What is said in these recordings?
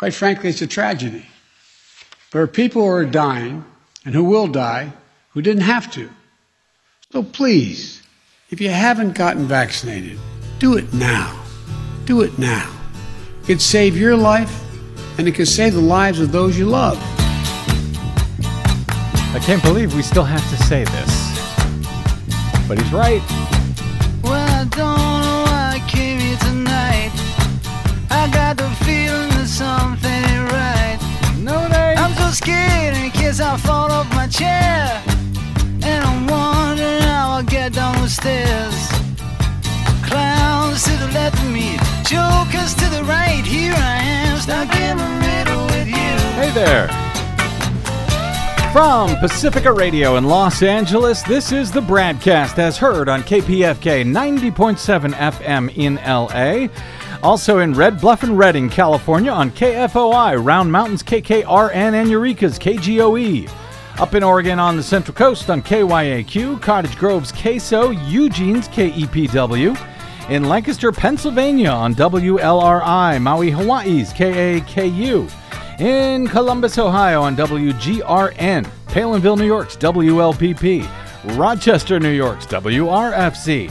Quite frankly, it's a tragedy. There are people who are dying and who will die who didn't have to. So please, if you haven't gotten vaccinated, do it now. Do it now. It could save your life and it could save the lives of those you love. I can't believe we still have to say this. But he's right. Scared in case I fall off my chair. And I'm wondering how I'll get down the stairs. Clowns to the left of me, jokers to the right. Here I am, stuck in the middle with you. Hey there. From Pacifica Radio in Los Angeles, this is the BradCast as heard on KPFK 90.7 FM in LA. Also in Red Bluff and Redding, California on KFOI, Round Mountains KKRN, and Eureka's KGOE. Up in Oregon on the Central Coast on KYAQ, Cottage Grove's KSO, Eugene's KEPW. In Lancaster, Pennsylvania on WLRI, Maui, Hawaii's KAKU. In Columbus, Ohio on WGRN. Palenville, New York's WLPP. Rochester, New York's WRFC.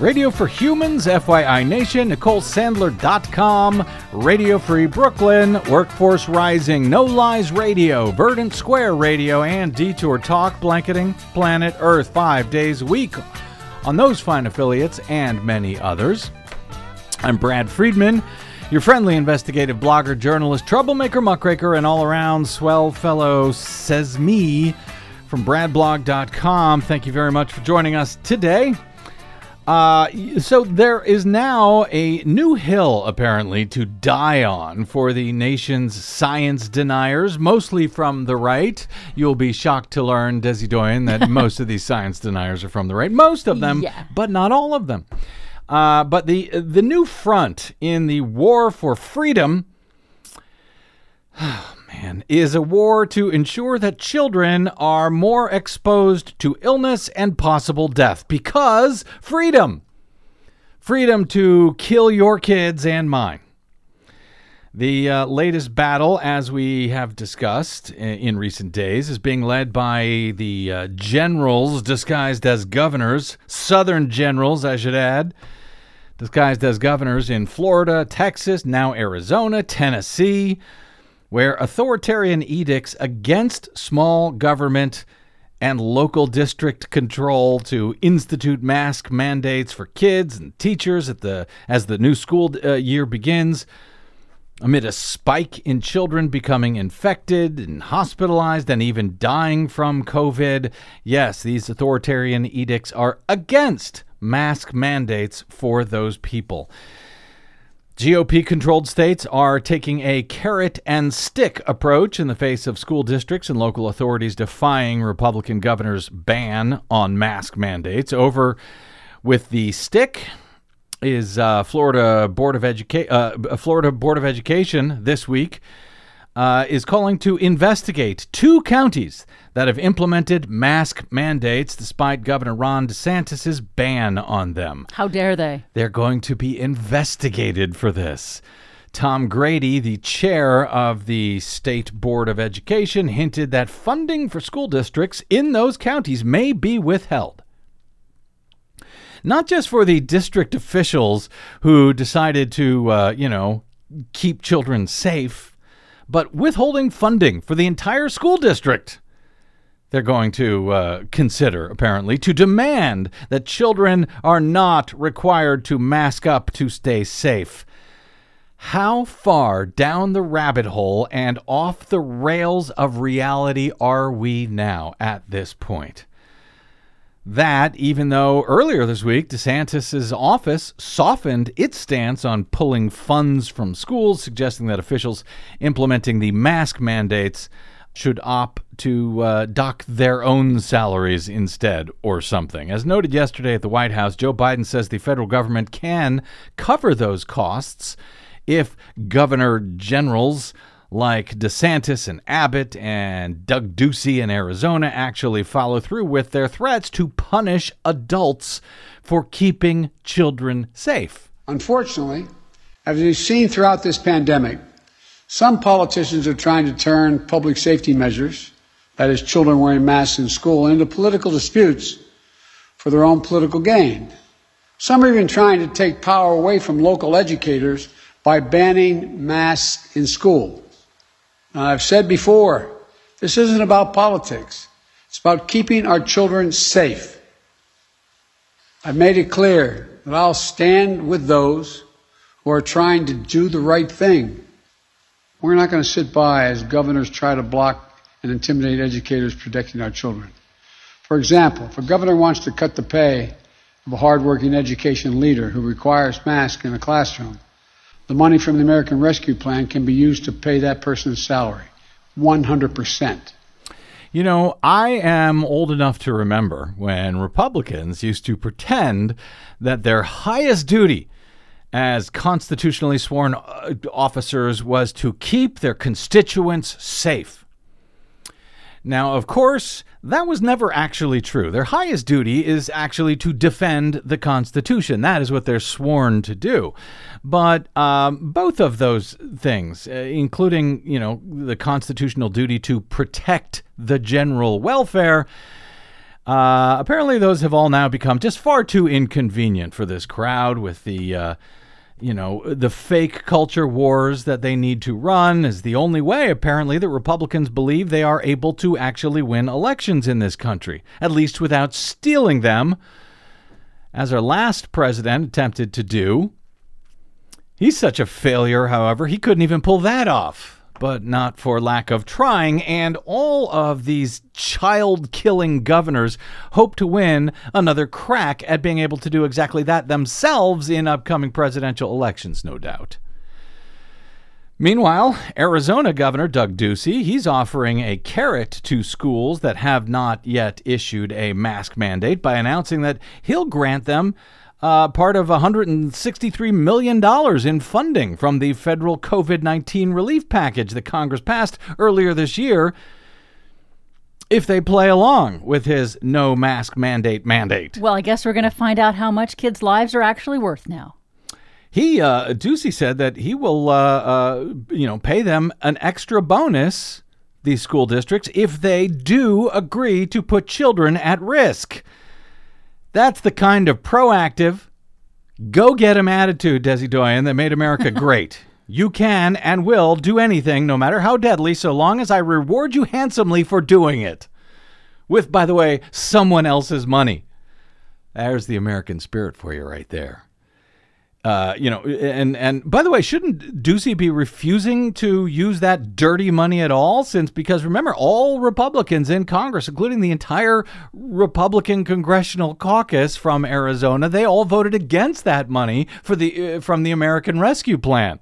Radio for Humans, FYI Nation, NicoleSandler.com, Radio Free Brooklyn, Workforce Rising, No Lies Radio, Verdant Square Radio, and Detour Talk, blanketing planet Earth five days a week on those fine affiliates and many others. I'm Brad Friedman, your friendly investigative blogger, journalist, troublemaker, muckraker, and all around swell fellow, says me from bradblog.com. Thank you very much for joining us today. Uh, so there is now a new hill apparently to die on for the nation's science deniers, mostly from the right. You'll be shocked to learn, Desi Doyen, that most of these science deniers are from the right. Most of them, Yeah. but not all of them. Uh, but the the new front in the war for freedom man, is a war to ensure that children are more exposed to illness and possible death because freedom. Freedom to kill your kids and mine. The uh, latest battle, as we have discussed in recent days, is being led by the uh, generals disguised as governors, Southern generals, I should add, disguised as governors in Florida, Texas, now Arizona, Tennessee where authoritarian edicts against small government and local district control to institute mask mandates for kids and teachers at the as the new school uh, year begins amid a spike in children becoming infected and hospitalized and even dying from covid. Yes these authoritarian edicts are against mask mandates for those people GOP controlled states are taking a carrot and stick approach in the face of school districts and local authorities defying Republican governors' ban on mask mandates. Over with the stick is uh, Florida Board of Education. Uh, Florida Board of Education this week uh, is calling to investigate two counties that have implemented mask mandates despite Governor Ron DeSantis' ban on them. How dare they? They're going to be investigated for this. Tom Grady, the chair of the State Board of Education, hinted that funding for school districts in those counties may be withheld. Not just for the district officials who decided to, uh, you know, keep children safe, but withholding funding for the entire school district they're going to uh, consider, apparently, to demand that children are not required to mask up to stay safe. How far down the rabbit hole and off the rails of reality are we now at this point? That, even though earlier this week DeSantis' office softened its stance on pulling funds from schools, suggesting that officials implementing the mask mandates should opt to uh, dock their own salaries instead or something. As noted yesterday at the White House, Joe Biden says the federal government can cover those costs if governor generals like DeSantis and Abbott and Doug Ducey in Arizona actually follow through with their threats to punish adults for keeping children safe. Unfortunately, as we've seen throughout this pandemic, some politicians are trying to turn public safety measures, that is, children wearing masks in school, into political disputes for their own political gain. Some are even trying to take power away from local educators by banning masks in school. Now, I've said before, this isn't about politics. It's about keeping our children safe. I've made it clear that I'll stand with those who are trying to do the right thing. We're not going to sit by as governors try to block and intimidate educators protecting our children. For example, if a governor wants to cut the pay of a hardworking education leader who requires masks in a classroom, the money from the American Rescue Plan can be used to pay that person's salary 100%. You know, I am old enough to remember when Republicans used to pretend that their highest duty as constitutionally sworn uh, officers was to keep their constituents safe. Now, of course, that was never actually true. Their highest duty is actually to defend the Constitution. That is what they're sworn to do. But um, both of those things, uh, including, you know, the constitutional duty to protect the general welfare, uh, apparently those have all now become just far too inconvenient for this crowd with the. Uh, you know, the fake culture wars that they need to run is the only way, apparently, that Republicans believe they are able to actually win elections in this country, at least without stealing them, as our last president attempted to do. He's such a failure, however, he couldn't even pull that off but not for lack of trying. And all of these child killing governors hope to win another crack at being able to do exactly that themselves in upcoming presidential elections, no doubt. Meanwhile, Arizona Governor Doug Ducey, he's offering a carrot to schools that have not yet issued a mask mandate by announcing that he'll grant them uh, part of $163 million in funding from the federal COVID 19 relief package that Congress passed earlier this year if they play along with his no mask mandate mandate. Well, I guess we're going to find out how much kids' lives are actually worth now. He, uh, Ducey said that he will, uh, uh, you know, pay them an extra bonus, these school districts, if they do agree to put children at risk. That's the kind of proactive, go get 'em attitude, Desi Doyen, that made America great. You can and will do anything, no matter how deadly, so long as I reward you handsomely for doing it. With, by the way, someone else's money. There's the American spirit for you right there. Uh, you know, and and by the way, shouldn't Ducey be refusing to use that dirty money at all? Since because remember, all Republicans in Congress, including the entire Republican congressional caucus from Arizona, they all voted against that money for the uh, from the American Rescue Plan.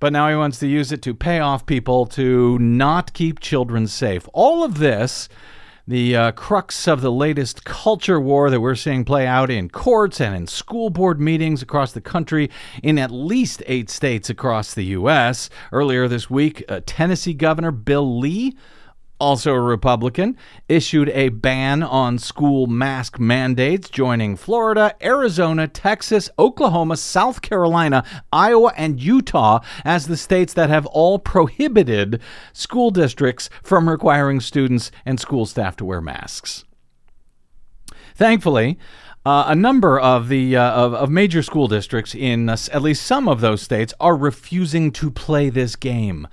But now he wants to use it to pay off people to not keep children safe. All of this the uh, crux of the latest culture war that we're seeing play out in courts and in school board meetings across the country in at least eight states across the U.S. Earlier this week, uh, Tennessee Governor Bill Lee also a Republican, issued a ban on school mask mandates, joining Florida, Arizona, Texas, Oklahoma, South Carolina, Iowa, and Utah as the states that have all prohibited school districts from requiring students and school staff to wear masks. Thankfully, uh, a number of the uh, of, of, major school districts in uh, at least some of those states are refusing to play this game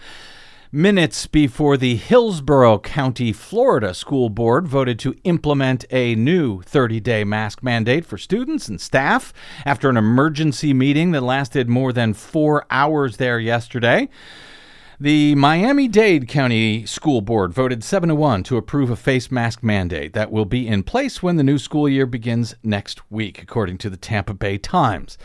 minutes before the Hillsborough County, Florida School Board voted to implement a new 30 day mask mandate for students and staff after an emergency meeting that lasted more than four hours there yesterday. The Miami Dade County School Board voted 7 to 1 to approve a face mask mandate that will be in place when the new school year begins next week, according to the Tampa Bay Times.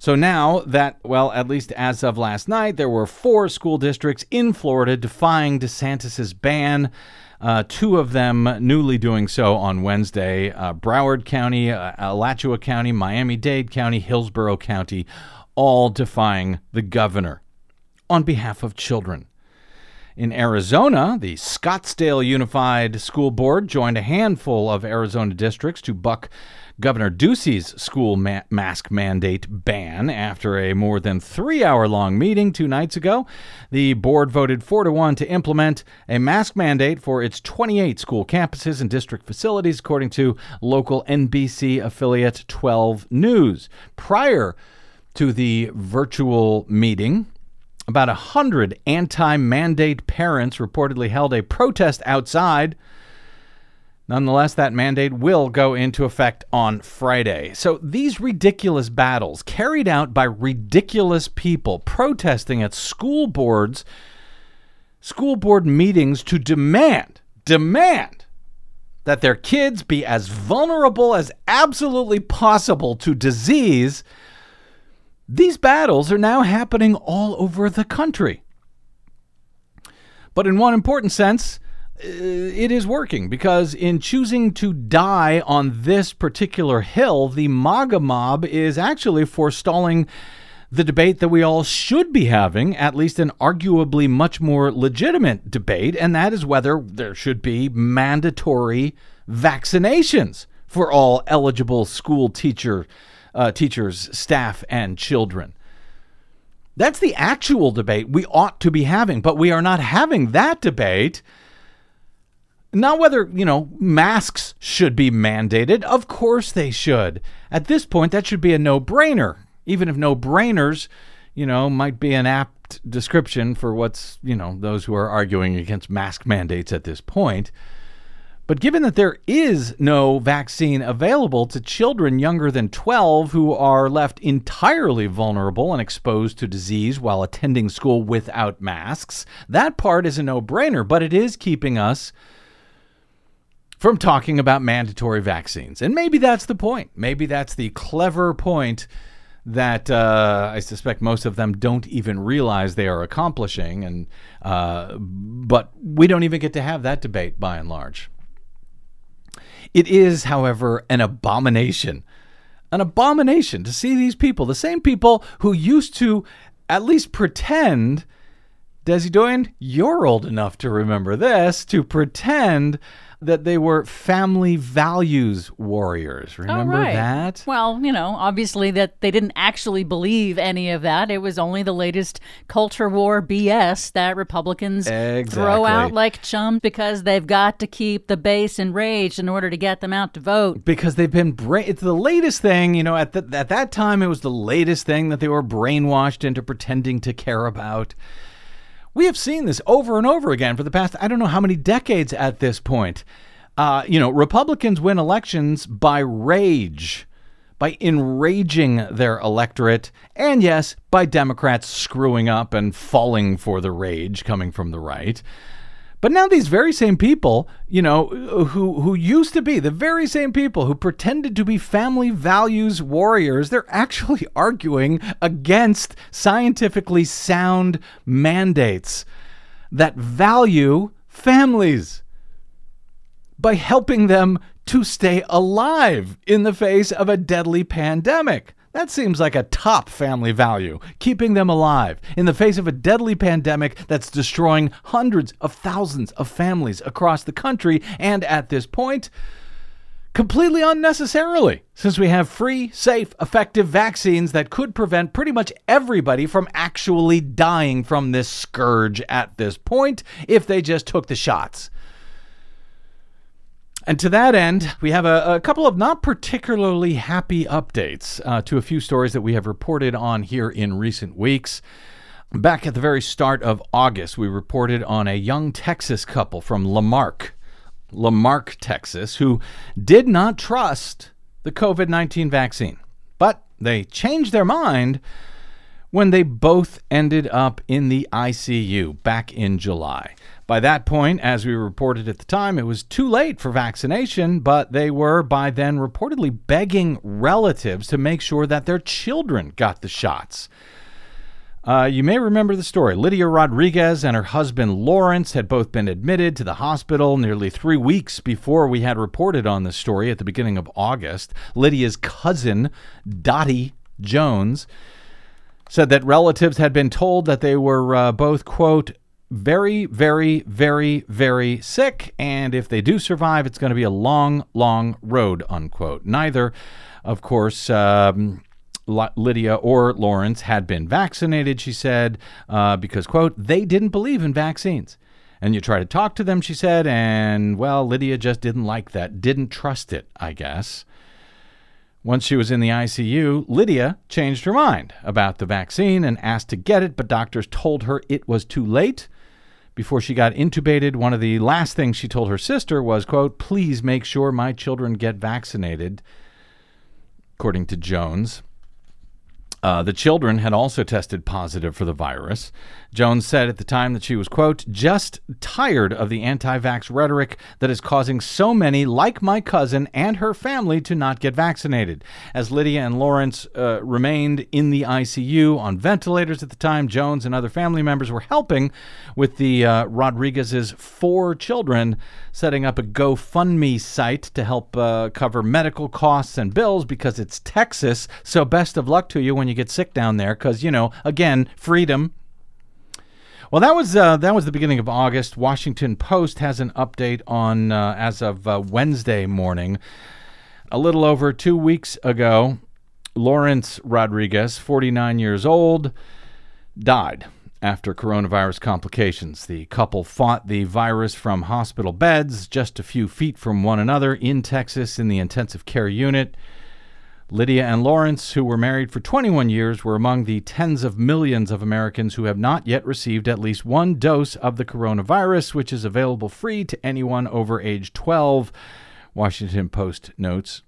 So now that, well, at least as of last night, there were four school districts in Florida defying DeSantis's ban. Uh, two of them newly doing so on Wednesday uh, Broward County, uh, Alachua County, Miami Dade County, Hillsborough County, all defying the governor on behalf of children. In Arizona, the Scottsdale Unified School Board joined a handful of Arizona districts to buck Governor Ducey's school ma- mask mandate ban after a more than three hour long meeting two nights ago. The board voted 4 to 1 to implement a mask mandate for its 28 school campuses and district facilities, according to local NBC affiliate 12 News. Prior to the virtual meeting, about a hundred anti-mandate parents reportedly held a protest outside. Nonetheless, that mandate will go into effect on Friday. So these ridiculous battles carried out by ridiculous people protesting at school boards, school board meetings to demand, demand that their kids be as vulnerable as absolutely possible to disease these battles are now happening all over the country. But in one important sense, it is working because in choosing to die on this particular hill, the MAGA mob is actually forestalling the debate that we all should be having, at least an arguably much more legitimate debate, and that is whether there should be mandatory vaccinations for all eligible school teacher uh, teachers, staff, and children. That's the actual debate we ought to be having, but we are not having that debate. Not whether, you know, masks should be mandated. Of course they should. At this point, that should be a no brainer. Even if no brainers, you know, might be an apt description for what's, you know, those who are arguing against mask mandates at this point. But given that there is no vaccine available to children younger than 12 who are left entirely vulnerable and exposed to disease while attending school without masks, that part is a no brainer, but it is keeping us from talking about mandatory vaccines. And maybe that's the point. Maybe that's the clever point that uh, I suspect most of them don't even realize they are accomplishing. And uh, but we don't even get to have that debate by and large. It is, however, an abomination. An abomination to see these people, the same people who used to at least pretend. Desi Doyen, you're old enough to remember this, to pretend that they were family values warriors. Oh, Remember oh, right. that? Well, you know, obviously that they didn't actually believe any of that. It was only the latest culture war BS that Republicans exactly. throw out like chum because they've got to keep the base enraged in order to get them out to vote. Because they've been bra- it's the latest thing, you know, at the, at that time it was the latest thing that they were brainwashed into pretending to care about. We have seen this over and over again for the past, I don't know how many decades at this point. Uh, you know, Republicans win elections by rage, by enraging their electorate, and yes, by Democrats screwing up and falling for the rage coming from the right. But now these very same people, you know, who who used to be the very same people who pretended to be family values warriors, they're actually arguing against scientifically sound mandates that value families by helping them to stay alive in the face of a deadly pandemic. That seems like a top family value, keeping them alive in the face of a deadly pandemic that's destroying hundreds of thousands of families across the country, and at this point, completely unnecessarily, since we have free, safe, effective vaccines that could prevent pretty much everybody from actually dying from this scourge at this point if they just took the shots. And to that end, we have a, a couple of not particularly happy updates uh, to a few stories that we have reported on here in recent weeks. Back at the very start of August, we reported on a young Texas couple from La Marque, Lamarck, Texas, who did not trust the COVID 19 vaccine. But they changed their mind when they both ended up in the ICU back in July. By that point, as we reported at the time, it was too late for vaccination, but they were by then reportedly begging relatives to make sure that their children got the shots. Uh, you may remember the story. Lydia Rodriguez and her husband Lawrence had both been admitted to the hospital nearly three weeks before we had reported on the story at the beginning of August. Lydia's cousin, Dottie Jones, said that relatives had been told that they were uh, both, quote, very, very, very, very sick, and if they do survive, it's going to be a long, long road, unquote. Neither, of course, um, Lydia or Lawrence had been vaccinated, she said, uh, because, quote, they didn't believe in vaccines. And you try to talk to them, she said, and, well, Lydia just didn't like that, didn't trust it, I guess. Once she was in the ICU, Lydia changed her mind about the vaccine and asked to get it, but doctors told her it was too late. Before she got intubated, one of the last things she told her sister was, quote, please make sure my children get vaccinated, according to Jones. Uh, the children had also tested positive for the virus. Jones said at the time that she was, quote, just tired of the anti vax rhetoric that is causing so many, like my cousin and her family, to not get vaccinated. As Lydia and Lawrence uh, remained in the ICU on ventilators at the time, Jones and other family members were helping with the uh, Rodriguez's four children, setting up a GoFundMe site to help uh, cover medical costs and bills because it's Texas. So best of luck to you when you get sick down there because, you know, again, freedom well, that was uh, that was the beginning of August. Washington Post has an update on uh, as of uh, Wednesday morning. A little over two weeks ago, Lawrence Rodriguez, 49 years old, died after coronavirus complications. The couple fought the virus from hospital beds just a few feet from one another in Texas in the intensive care unit. Lydia and Lawrence, who were married for 21 years, were among the tens of millions of Americans who have not yet received at least one dose of the coronavirus, which is available free to anyone over age 12, Washington Post notes.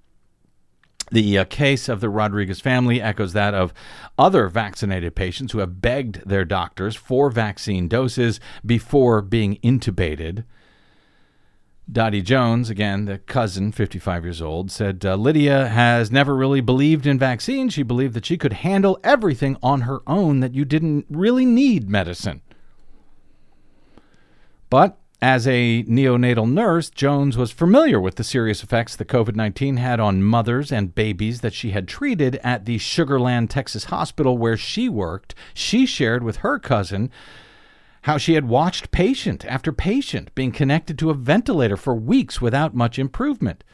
The uh, case of the Rodriguez family echoes that of other vaccinated patients who have begged their doctors for vaccine doses before being intubated. Dottie Jones, again, the cousin, 55 years old, said uh, Lydia has never really believed in vaccines. She believed that she could handle everything on her own, that you didn't really need medicine. But as a neonatal nurse, Jones was familiar with the serious effects that COVID 19 had on mothers and babies that she had treated at the Sugar Land, Texas hospital where she worked. She shared with her cousin how she had watched patient after patient being connected to a ventilator for weeks without much improvement.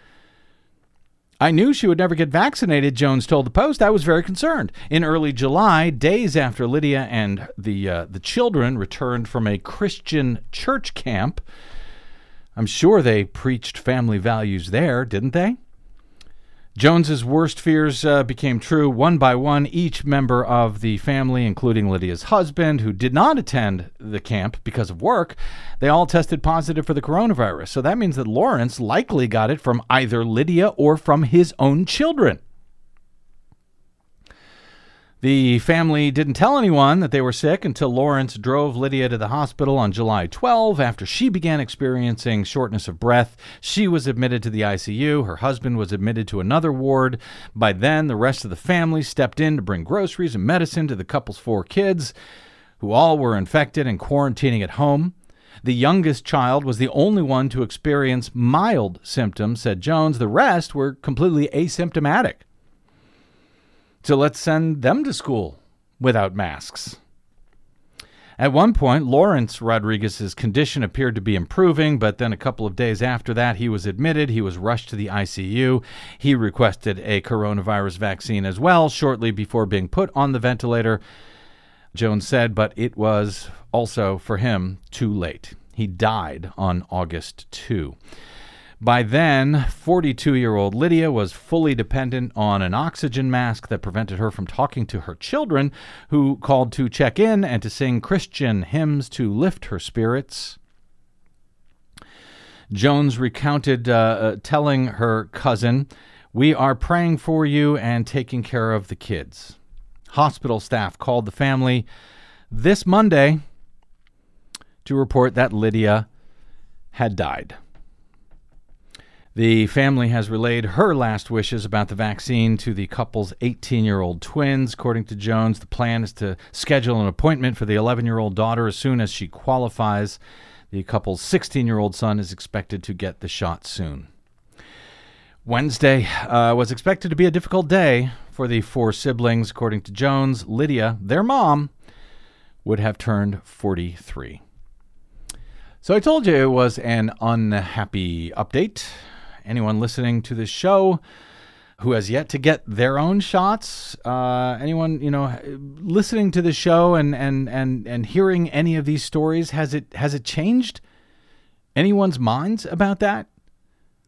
I knew she would never get vaccinated, Jones told the Post. I was very concerned. In early July, days after Lydia and the, uh, the children returned from a Christian church camp, I'm sure they preached family values there, didn't they? Jones's worst fears uh, became true one by one. Each member of the family, including Lydia's husband, who did not attend the camp because of work, they all tested positive for the coronavirus. So that means that Lawrence likely got it from either Lydia or from his own children. The family didn't tell anyone that they were sick until Lawrence drove Lydia to the hospital on July 12 after she began experiencing shortness of breath. She was admitted to the ICU. Her husband was admitted to another ward. By then, the rest of the family stepped in to bring groceries and medicine to the couple's four kids, who all were infected and quarantining at home. The youngest child was the only one to experience mild symptoms, said Jones. The rest were completely asymptomatic. So let's send them to school without masks. At one point, Lawrence Rodriguez's condition appeared to be improving, but then a couple of days after that, he was admitted. He was rushed to the ICU. He requested a coronavirus vaccine as well shortly before being put on the ventilator. Jones said, but it was also for him too late. He died on August 2. By then, 42 year old Lydia was fully dependent on an oxygen mask that prevented her from talking to her children, who called to check in and to sing Christian hymns to lift her spirits. Jones recounted uh, uh, telling her cousin, We are praying for you and taking care of the kids. Hospital staff called the family this Monday to report that Lydia had died. The family has relayed her last wishes about the vaccine to the couple's 18 year old twins. According to Jones, the plan is to schedule an appointment for the 11 year old daughter as soon as she qualifies. The couple's 16 year old son is expected to get the shot soon. Wednesday uh, was expected to be a difficult day for the four siblings. According to Jones, Lydia, their mom, would have turned 43. So I told you it was an unhappy update. Anyone listening to this show who has yet to get their own shots, uh, anyone you know listening to the show and and and and hearing any of these stories, has it has it changed anyone's minds about that?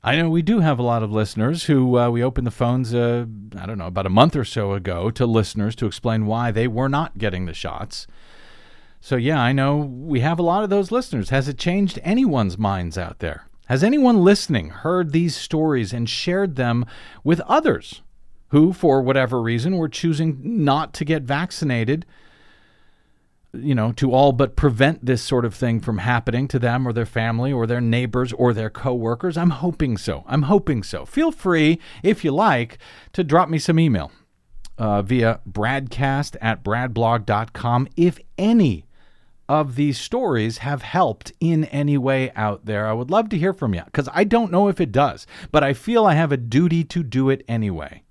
I know we do have a lot of listeners who uh, we opened the phones, uh, I don't know, about a month or so ago to listeners to explain why they were not getting the shots. So, yeah, I know we have a lot of those listeners. Has it changed anyone's minds out there? Has anyone listening heard these stories and shared them with others who, for whatever reason, were choosing not to get vaccinated? you know, to all but prevent this sort of thing from happening to them or their family or their neighbors or their coworkers? I'm hoping so. I'm hoping so. Feel free, if you like, to drop me some email uh, via bradcast at bradblog.com if any of these stories have helped in any way out there. I would love to hear from you because I don't know if it does, but I feel I have a duty to do it anyway.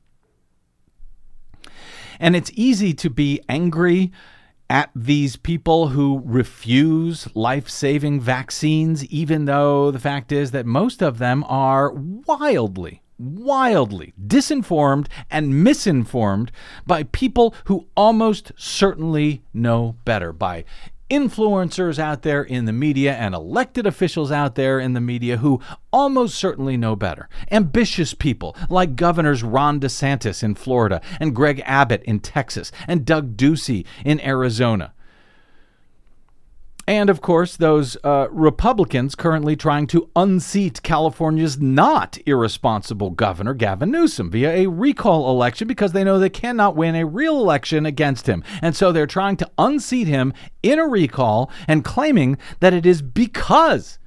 And it's easy to be angry at these people who refuse life saving vaccines, even though the fact is that most of them are wildly, wildly disinformed and misinformed by people who almost certainly know better, by influencers out there in the media and elected officials out there in the media who almost certainly know better. Ambitious people like Governors Ron DeSantis in Florida and Greg Abbott in Texas and Doug Ducey in Arizona. And of course, those uh, Republicans currently trying to unseat California's not irresponsible governor, Gavin Newsom, via a recall election because they know they cannot win a real election against him. And so they're trying to unseat him in a recall and claiming that it is because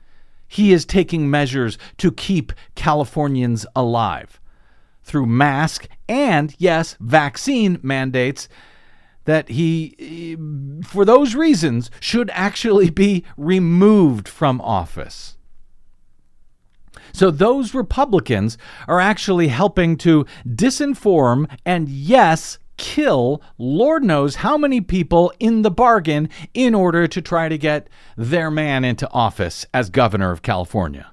he is taking measures to keep Californians alive through mask and, yes, vaccine mandates that he, for those reasons, should actually be removed from office. So those Republicans are actually helping to disinform and, yes, kill Lord knows how many people in the bargain in order to try to get their man into office as governor of California.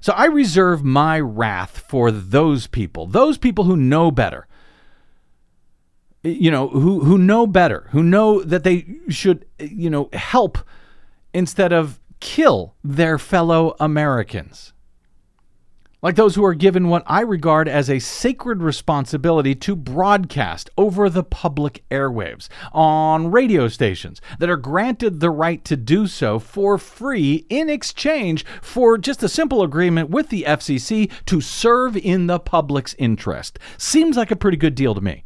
So I reserve my wrath for those people, those people who know better, you know, who who know better, who know that they should, you know, help instead of kill their fellow Americans. Like those who are given what I regard as a sacred responsibility to broadcast over the public airwaves on radio stations that are granted the right to do so for free in exchange for just a simple agreement with the FCC to serve in the public's interest. Seems like a pretty good deal to me.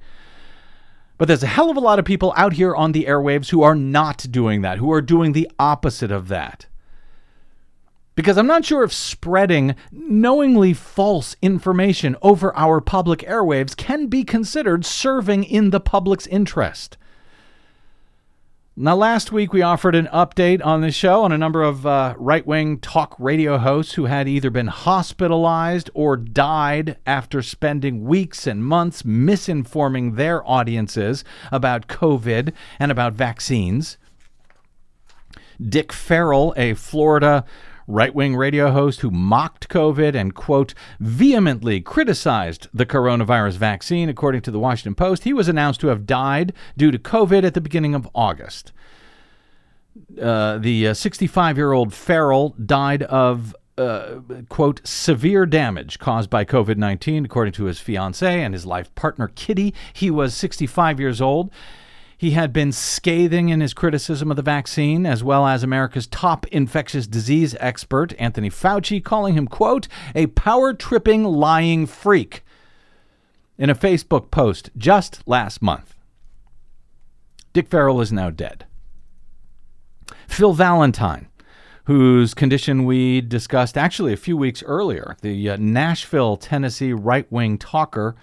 But there's a hell of a lot of people out here on the airwaves who are not doing that, who are doing the opposite of that. Because I'm not sure if spreading knowingly false information over our public airwaves can be considered serving in the public's interest. Now, last week we offered an update on the show on a number of uh, right wing talk radio hosts who had either been hospitalized or died after spending weeks and months misinforming their audiences about COVID and about vaccines. Dick Farrell, a Florida right wing radio host who mocked COVID and, quote, vehemently criticized the coronavirus vaccine. According to the Washington Post, he was announced to have died due to COVID at the beginning of August. Uh, the 65 uh, year old Farrell died of uh, quote, severe damage caused by COVID 19, according to his fiancee and his life partner, Kitty. He was 65 years old. He had been scathing in his criticism of the vaccine, as well as America's top infectious disease expert, Anthony Fauci, calling him, quote, a power tripping lying freak in a Facebook post just last month. Dick Farrell is now dead. Phil Valentine, whose condition we discussed actually a few weeks earlier, the uh, Nashville, Tennessee right wing talker,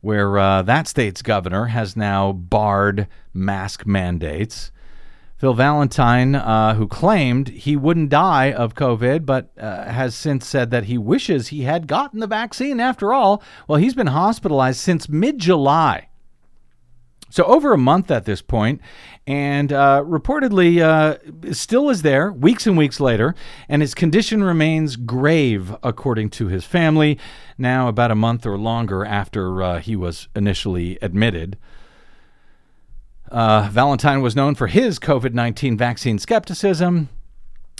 where uh, that state's governor has now barred mask mandates. Phil Valentine, uh, who claimed he wouldn't die of COVID, but uh, has since said that he wishes he had gotten the vaccine after all. Well, he's been hospitalized since mid July. So, over a month at this point, and uh, reportedly uh, still is there weeks and weeks later, and his condition remains grave, according to his family, now about a month or longer after uh, he was initially admitted. Uh, Valentine was known for his COVID 19 vaccine skepticism.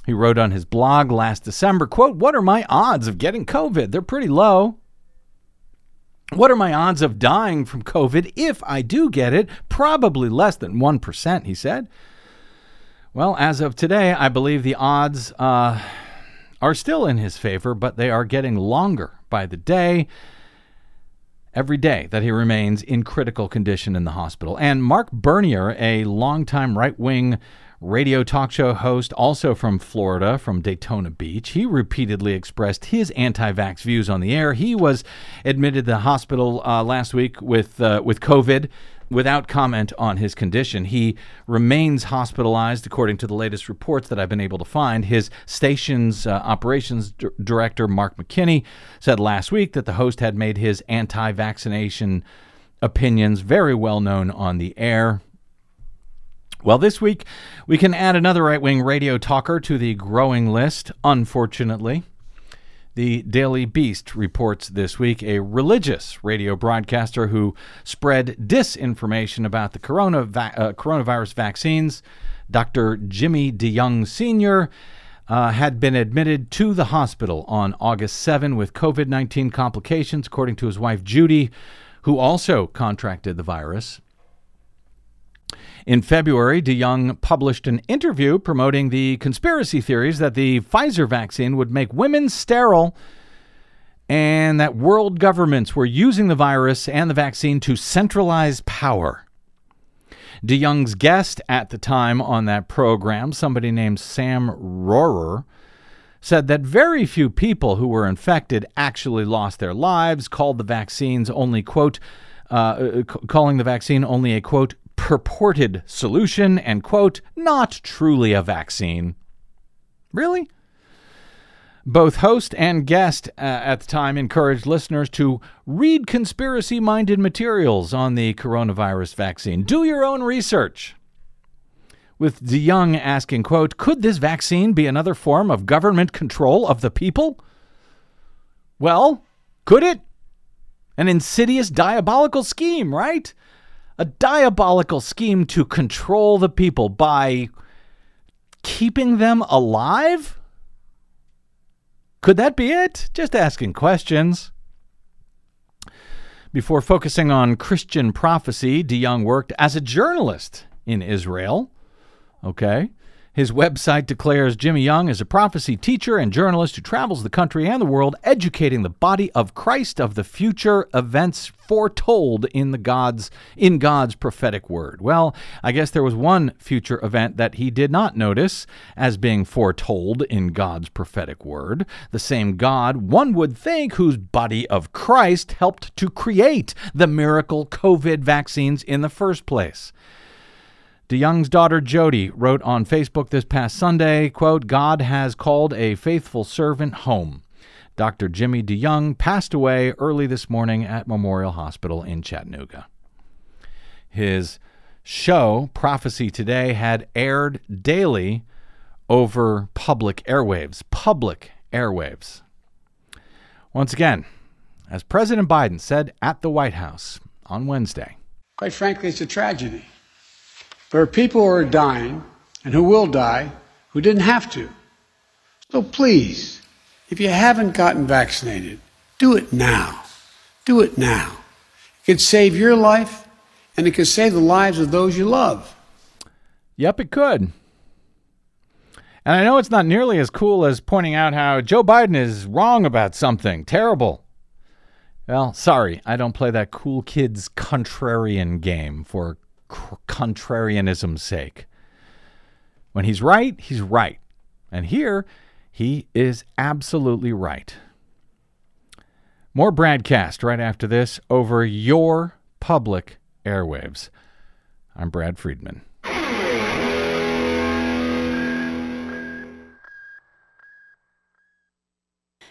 He wrote on his blog last December, quote, What are my odds of getting COVID? They're pretty low. What are my odds of dying from COVID if I do get it? Probably less than 1%, he said. Well, as of today, I believe the odds uh, are still in his favor, but they are getting longer by the day every day that he remains in critical condition in the hospital. And Mark Bernier, a longtime right wing radio talk show host, also from Florida, from Daytona Beach, he repeatedly expressed his anti vax views on the air. He was admitted to the hospital uh, last week with, uh, with COVID without comment on his condition. He remains hospitalized, according to the latest reports that I've been able to find. His station's uh, operations d- director, Mark McKinney, said last week that the host had made his anti vaccination opinions very well known on the air. Well, this week we can add another right wing radio talker to the growing list, unfortunately. The Daily Beast reports this week a religious radio broadcaster who spread disinformation about the corona va- uh, coronavirus vaccines, Dr. Jimmy DeYoung Sr., uh, had been admitted to the hospital on August 7 with COVID 19 complications, according to his wife Judy, who also contracted the virus. In February, DeYoung published an interview promoting the conspiracy theories that the Pfizer vaccine would make women sterile and that world governments were using the virus and the vaccine to centralize power. DeYoung's guest at the time on that program, somebody named Sam Rohrer, said that very few people who were infected actually lost their lives, called the vaccines only, quote, uh, calling the vaccine only a, quote, purported solution and, quote, not truly a vaccine. Really? Both host and guest uh, at the time encouraged listeners to read conspiracy minded materials on the coronavirus vaccine. Do your own research. With DeYoung asking, quote, could this vaccine be another form of government control of the people? Well, could it? An insidious, diabolical scheme, right? A diabolical scheme to control the people by keeping them alive? Could that be it? Just asking questions. Before focusing on Christian prophecy, DeYoung worked as a journalist in Israel. Okay. His website declares Jimmy Young is a prophecy teacher and journalist who travels the country and the world educating the body of Christ of the future events foretold in the God's in God's prophetic word. Well, I guess there was one future event that he did not notice as being foretold in God's prophetic word. The same God, one would think, whose body of Christ helped to create the miracle COVID vaccines in the first place. DeYoung's daughter Jody wrote on Facebook this past Sunday, quote, God has called a faithful servant home. Dr. Jimmy DeYoung passed away early this morning at Memorial Hospital in Chattanooga. His show, Prophecy Today, had aired daily over public airwaves. Public airwaves. Once again, as President Biden said at the White House on Wednesday. Quite frankly, it's a tragedy. There are people who are dying and who will die who didn't have to. So please, if you haven't gotten vaccinated, do it now. Do it now. It could save your life and it could save the lives of those you love. Yep, it could. And I know it's not nearly as cool as pointing out how Joe Biden is wrong about something terrible. Well, sorry, I don't play that cool kids contrarian game for contrarianism's sake. When he's right, he's right. And here, he is absolutely right. More BradCast right after this over your public airwaves. I'm Brad Friedman.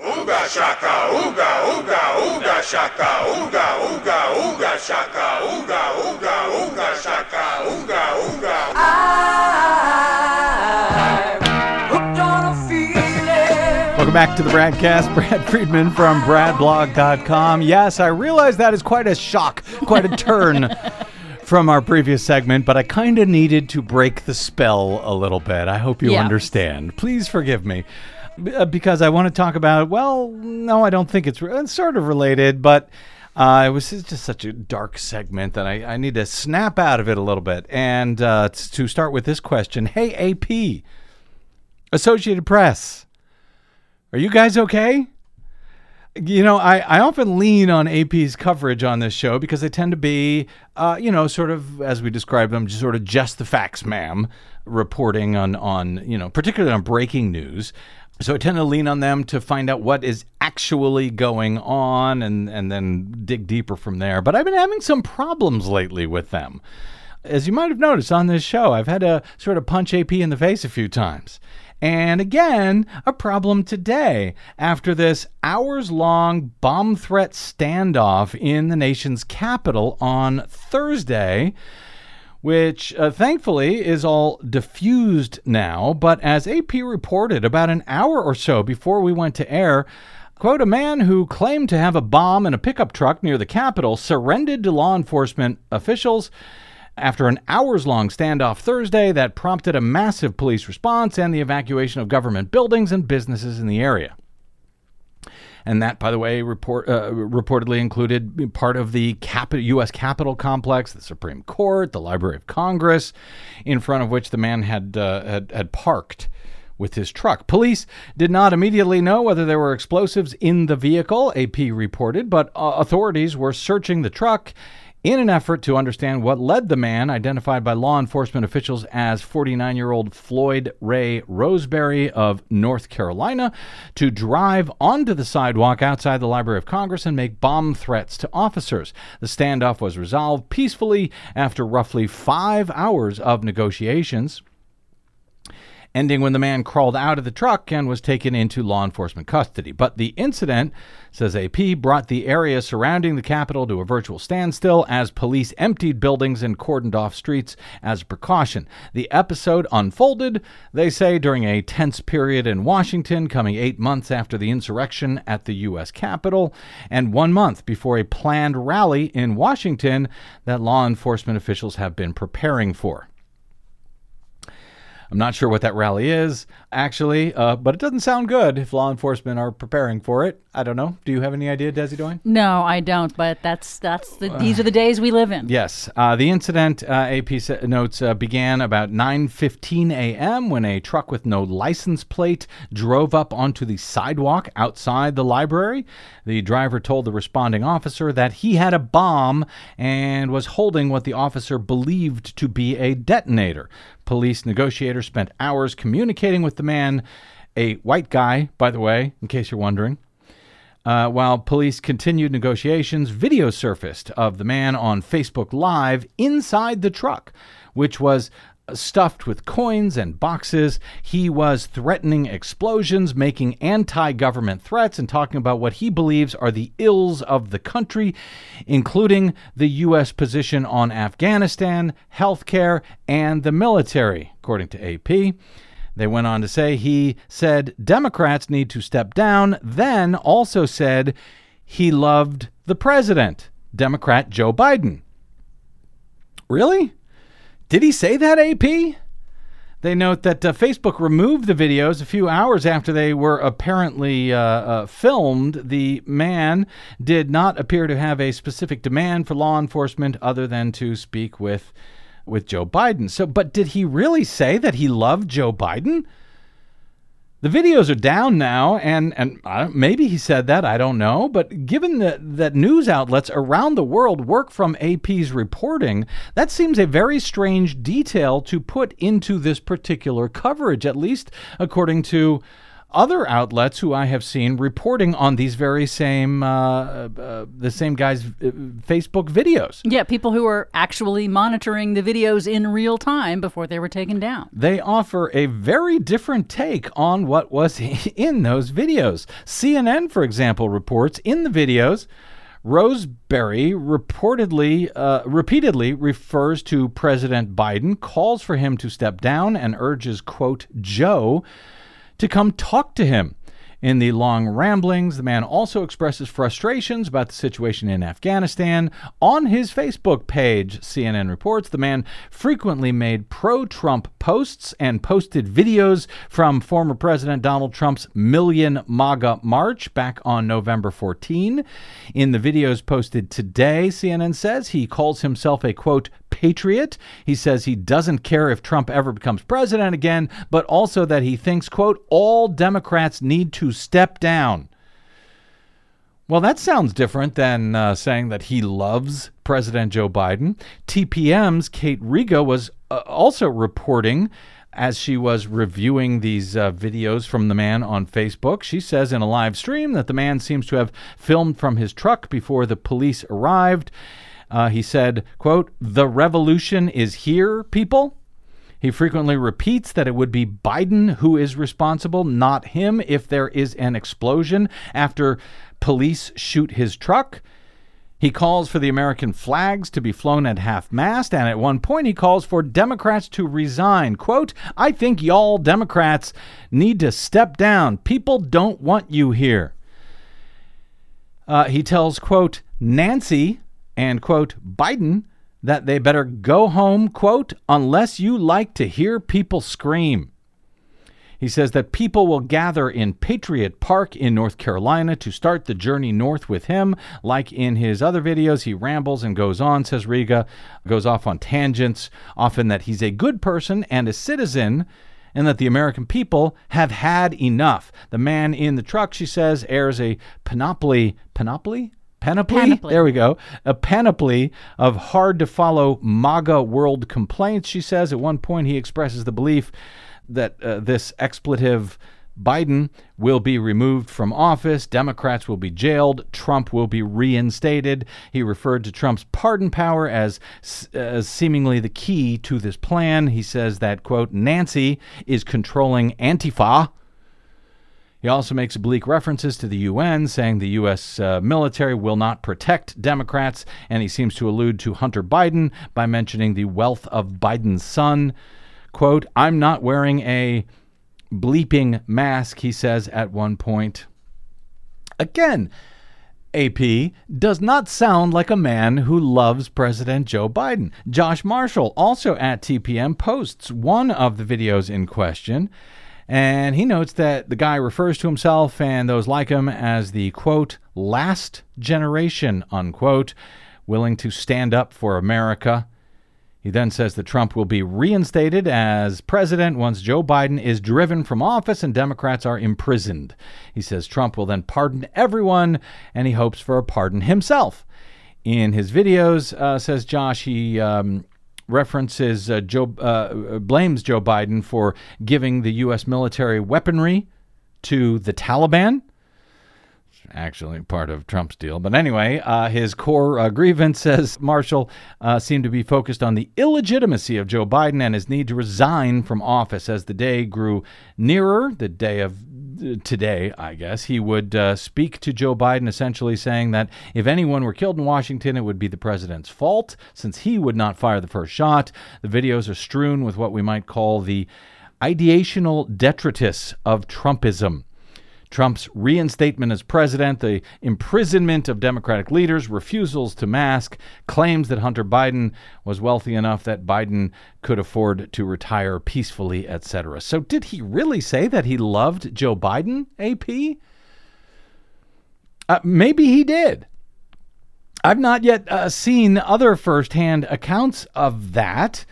Ooga shaka, ooga, ooga, ooga shaka, ooga, ooga, ooga shaka, ooga, ooga, ooga shaka, ooga, ooga. Welcome back to the BradCast. Brad Friedman from BradBlog.com. Yes, I realize that is quite a shock, quite a turn from our previous segment, but I kind of needed to break the spell a little bit. I hope you Yeah. understand. Please forgive me. Uh, Because I want to talk about, well, no, I don't think it's, re- it's sort of related, but uh, it was just such a dark segment that I, I need to snap out of it a little bit. And uh, to start with this question Hey, AP, Associated Press, are you guys okay? You know, I, I often lean on AP's coverage on this show because they tend to be, uh, you know, sort of, as we describe them, sort of just the facts, ma'am, reporting on, on, you know, particularly on breaking news. So I tend to lean on them to find out what is actually going on and, and then dig deeper from there. But I've been having some problems lately with them. As you might have noticed on this show, I've had to sort of punch AP in the face a few times. And again, a problem today after this hours long bomb threat standoff in the nation's capital on Thursday, which uh, thankfully is all diffused now. But as AP reported about an hour or so before we went to air, Quote, a man who claimed to have a bomb in a pickup truck near the Capitol surrendered to law enforcement officials after an hours long standoff Thursday that prompted a massive police response and the evacuation of government buildings and businesses in the area. And that, by the way, report, uh, reportedly included part of the Cap- U.S. Capitol complex, the Supreme Court, the Library of Congress, in front of which the man had, uh, had, had parked with his truck. Police did not immediately know whether there were explosives in the vehicle, AP reported, but uh, authorities were searching the truck in an effort to understand what led the man, identified by law enforcement officials as 49 year old Floyd Ray Roseberry of North Carolina, to drive onto the sidewalk outside the Library of Congress and make bomb threats to officers. The standoff was resolved peacefully after roughly five hours of negotiations ending when the man crawled out of the truck and was taken into law enforcement custody. But the incident, says AP, brought the area surrounding the Capitol to a virtual standstill as police emptied buildings and cordoned off streets as a precaution. The episode unfolded, they say, during a tense period in Washington, coming eight months after the insurrection at the U.S. Capitol, and one month before a planned rally in Washington that law enforcement officials have been preparing for. I'm not sure what that rally is, actually, uh, but it doesn't sound good if law enforcement are preparing for it. I don't know. Do you have any idea, Desi Doyen? No, I don't. But that's that's the, these are the days we live in. Yes. Uh, the incident, uh, AP sa- notes, uh, began about 9:15 a.m. when a truck with no license plate drove up onto the sidewalk outside the library. The driver told the responding officer that he had a bomb and was holding what the officer believed to be a detonator. Police negotiators spent hours communicating with the man, a white guy, by the way, in case you're wondering. Uh, while police continued negotiations, video surfaced of the man on Facebook Live inside the truck, which was stuffed with coins and boxes. He was threatening explosions, making anti government threats, and talking about what he believes are the ills of the country, including the U.S. position on Afghanistan, healthcare, and the military, according to AP. They went on to say he said Democrats need to step down, then also said he loved the president, Democrat Joe Biden. Really? Did he say that, AP? They note that uh, Facebook removed the videos a few hours after they were apparently uh, uh, filmed. The man did not appear to have a specific demand for law enforcement other than to speak with with Joe Biden. So, but did he really say that he loved Joe Biden? The videos are down now, and and maybe he said that I don't know. But given that that news outlets around the world work from AP's reporting, that seems a very strange detail to put into this particular coverage. At least according to other outlets who I have seen reporting on these very same uh, uh, the same guys' uh, Facebook videos. Yeah, people who are actually monitoring the videos in real time before they were taken down. They offer a very different take on what was in those videos. CNN, for example, reports in the videos. Roseberry reportedly, uh, repeatedly refers to President Biden, calls for him to step down, and urges, quote, Joe to come talk to him. In the long ramblings, the man also expresses frustrations about the situation in Afghanistan. On his Facebook page, CNN reports the man frequently made pro Trump posts and posted videos from former President Donald Trump's Million MAGA March back on November 14. In the videos posted today, CNN says he calls himself a quote, patriot. He says he doesn't care if Trump ever becomes president again, but also that he thinks, quote, all Democrats need to step down. Well, that sounds different than uh, saying that he loves President Joe Biden. TPM's Kate Riga was uh, also reporting as she was reviewing these uh, videos from the man on Facebook. She says in a live stream that the man seems to have filmed from his truck before the police arrived. Uh, he said, quote, the revolution is here, people. He frequently repeats that it would be Biden who is responsible, not him, if there is an explosion after police shoot his truck. He calls for the American flags to be flown at half mast, and at one point he calls for Democrats to resign. Quote, I think y'all Democrats need to step down. People don't want you here. Uh, he tells, quote, Nancy, and, quote, Biden that they better go home, quote, unless you like to hear people scream. He says that people will gather in Patriot Park in North Carolina to start the journey north with him. Like in his other videos, he rambles and goes on, says Riga, goes off on tangents, often that he's a good person and a citizen, and that the American people have had enough. The man in the truck, she says, airs a panoply, panoply? Panoply? Panoply. There we go. A panoply of hard to follow MAGA world complaints, she says. At one point, he expresses the belief that uh, this expletive Biden will be removed from office, Democrats will be jailed, Trump will be reinstated. He referred to Trump's pardon power as, as seemingly the key to this plan. He says that, quote, Nancy is controlling Antifa. He also makes oblique references to the UN, saying the U.S. Uh, military will not protect Democrats, and he seems to allude to Hunter Biden by mentioning the wealth of Biden's son. Quote, I'm not wearing a bleeping mask, he says at one point. Again, AP does not sound like a man who loves President Joe Biden. Josh Marshall, also at TPM, posts one of the videos in question. And he notes that the guy refers to himself and those like him as the quote, last generation, unquote, willing to stand up for America. He then says that Trump will be reinstated as president once Joe Biden is driven from office and Democrats are imprisoned. He says Trump will then pardon everyone, and he hopes for a pardon himself. In his videos, uh, says Josh, he um, references uh, Joe uh, blames Joe Biden for giving the U.S. military weaponry to the Taliban. Actually, part of Trump's deal. But anyway, uh, his core uh, grievance, says Marshall, uh, seemed to be focused on the illegitimacy of Joe Biden and his need to resign from office as the day grew nearer, the day of today, I guess, he would uh, speak to Joe Biden, essentially saying that if anyone were killed in Washington, it would be the president's fault, since he would not fire the first shot. The videos are strewn with what we might call the ideational detritus of Trumpism. Trump's reinstatement as president, the imprisonment of Democratic leaders, refusals to mask, claims that Hunter Biden was wealthy enough that Biden could afford to retire peacefully, etc. So, did he really say that he loved Joe Biden, AP? Uh, maybe he did. I've not yet uh, seen other firsthand accounts of that.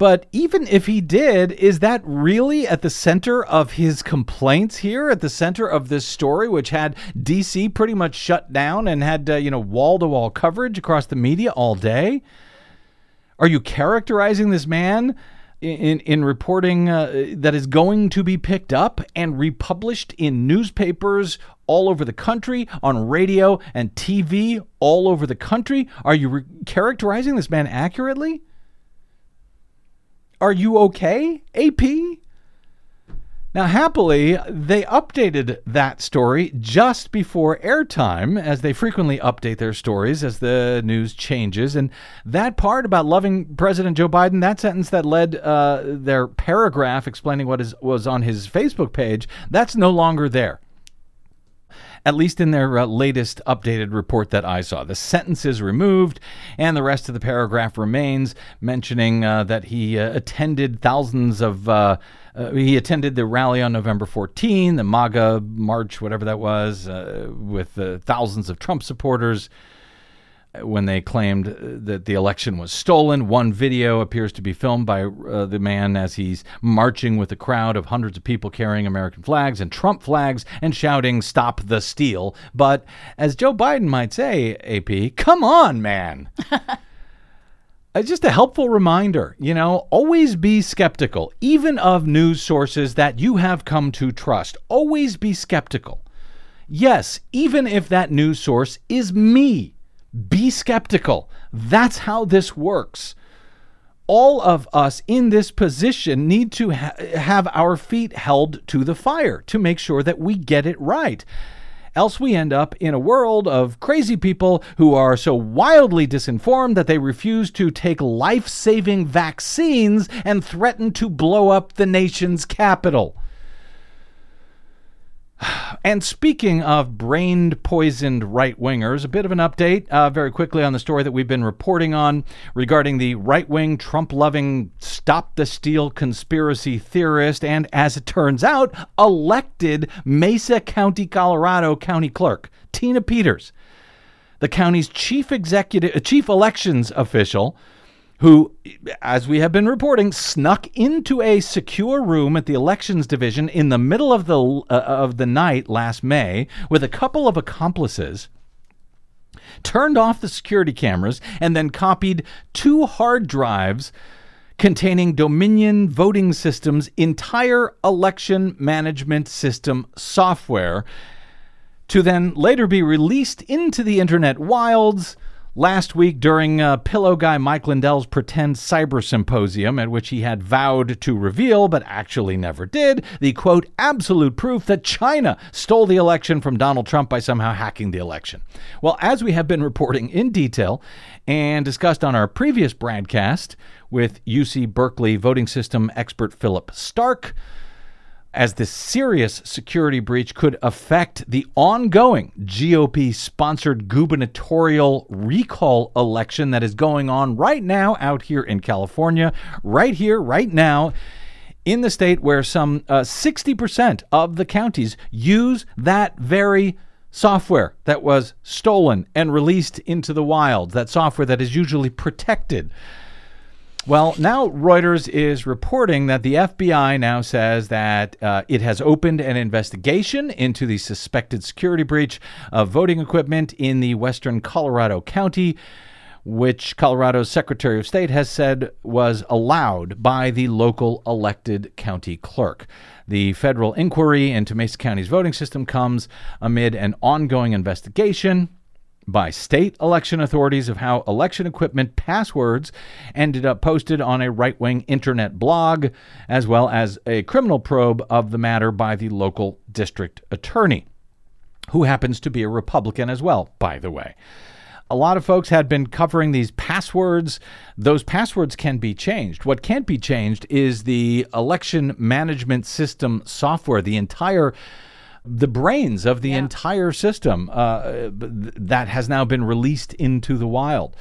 But even if he did, is that really at the center of his complaints here, at the center of this story, which had DC pretty much shut down and had, uh, you know, wall to wall coverage across the media all day? Are you characterizing this man in, in reporting uh, that is going to be picked up and republished in newspapers all over the country, on radio and TV all over the country? Are you re- characterizing this man accurately? Are you okay, AP? Now, happily, they updated that story just before airtime, as they frequently update their stories as the news changes. And that part about loving President Joe Biden, that sentence that led uh, their paragraph explaining what is, was on his Facebook page, that's no longer there at least in their uh, latest updated report that I saw. The sentence is removed, and the rest of the paragraph remains, mentioning uh, that he uh, attended thousands of. Uh, uh, he attended the rally on November 14, the MAGA march, whatever that was, uh, with thousands of Trump supporters when they claimed that the election was stolen. One video appears to be filmed by uh, the man as he's marching with a crowd of hundreds of people carrying American flags and Trump flags and shouting, Stop the steal. But as Joe Biden might say, AP, come on, man. It's just a helpful reminder, you know, always be skeptical, even of news sources that you have come to trust. Always be skeptical. Yes, even if that news source is me. Be skeptical. That's how this works. All of us in this position need to ha- have our feet held to the fire to make sure that we get it right. Else, we end up in a world of crazy people who are so wildly disinformed that they refuse to take life saving vaccines and threaten to blow up the nation's capital. And speaking of brain poisoned right wingers, a bit of an update uh, very quickly on the story that we've been reporting on regarding the right wing, Trump loving, stop the steal conspiracy theorist, and as it turns out, elected Mesa County, Colorado County Clerk, Tina Peters, the county's chief executive, chief elections official who, as we have been reporting, snuck into a secure room at the elections division in the middle of the uh, of the night last May with a couple of accomplices. Turned off the security cameras and then copied two hard drives containing Dominion Voting Systems' entire election management system software to then later be released into the internet wilds Last week, during uh, Pillow Guy Mike Lindell's pretend cyber symposium, at which he had vowed to reveal, but actually never did, the quote, absolute proof that China stole the election from Donald Trump by somehow hacking the election. Well, as we have been reporting in detail and discussed on our previous broadcast with UC Berkeley voting system expert Philip Stark, as this serious security breach could affect the ongoing GOP sponsored gubernatorial recall election that is going on right now out here in California, right here, right now. In the state where some uh, 60% of the counties use that very software that was stolen and released into the wild, that software that is usually protected well, now Reuters is reporting that the FBI now says that uh, it has opened an investigation into the suspected security breach of voting equipment in the western Colorado County, which Colorado's Secretary of State has said was allowed by the local elected county clerk. The federal inquiry into Mesa County's voting system comes amid an ongoing investigation by state election authorities of how election equipment passwords ended up posted on a right wing internet blog, as well as a criminal probe of the matter by the local district attorney, who happens to be a Republican as well, by the way. A lot of folks had been covering these passwords. Those passwords can be changed. What can't be changed is the election management system software, the entire the brains of the entire system uh, that has now been released into the wild.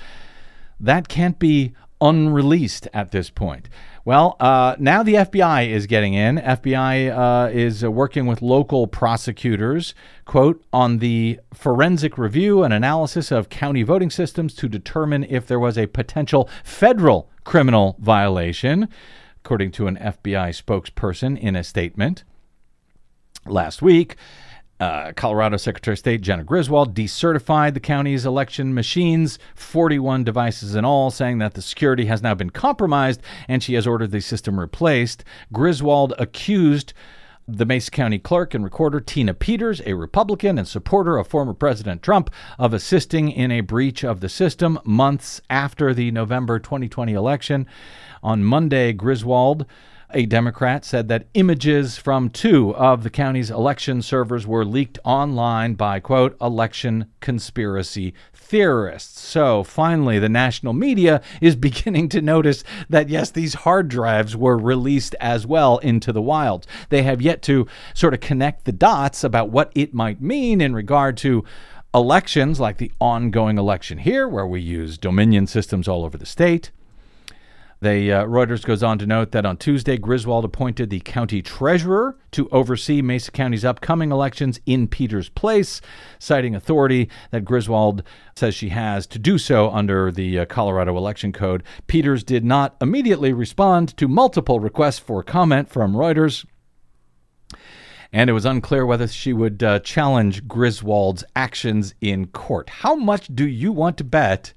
That can't be unreleased at this point. Well, uh, now the FBI is getting in. FBI uh, is uh, working with local prosecutors, quote, on the forensic review and analysis of county voting systems to determine if there was a potential federal criminal violation, according to an FBI spokesperson in a statement last week. Uh, Colorado Secretary of State Jena Griswold decertified the county's election machines, 41 devices in all, saying that the security has now been compromised and she has ordered the system replaced. Griswold accused the Mesa County clerk and recorder Tina Peters, a Republican and supporter of former President Trump, of assisting in a breach of the system months after the November 2020 election. On Monday, Griswold a Democrat said that images from two of the county's election servers were leaked online by, quote, election conspiracy theorists. So finally, the national media is beginning to notice that, yes, these hard drives were released as well into the wild. They have yet to sort of connect the dots about what it might mean in regard to elections like the ongoing election here, where we use Dominion systems all over the state. They, uh, Reuters goes on to note that on Tuesday, Griswold appointed the county treasurer to oversee Mesa County's upcoming elections in Peters Place, citing authority that Griswold says she has to do so under the uh, Colorado Election Code. Peters did not immediately respond to multiple requests for comment from Reuters. And it was unclear whether she would uh, challenge Griswold's actions in court. How much do you want to bet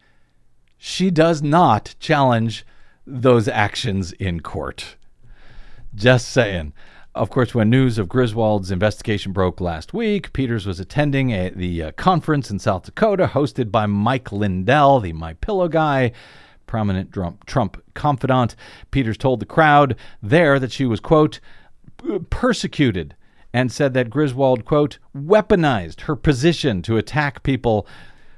she does not challenge those actions in court. Just saying. Of course, when news of Griswold's investigation broke last week, Peters was attending a, the uh, conference in South Dakota hosted by Mike Lindell, the My Pillow guy, prominent Trump, Trump confidant. Peters told the crowd there that she was, quote, persecuted and said that Griswold, quote, weaponized her position to attack people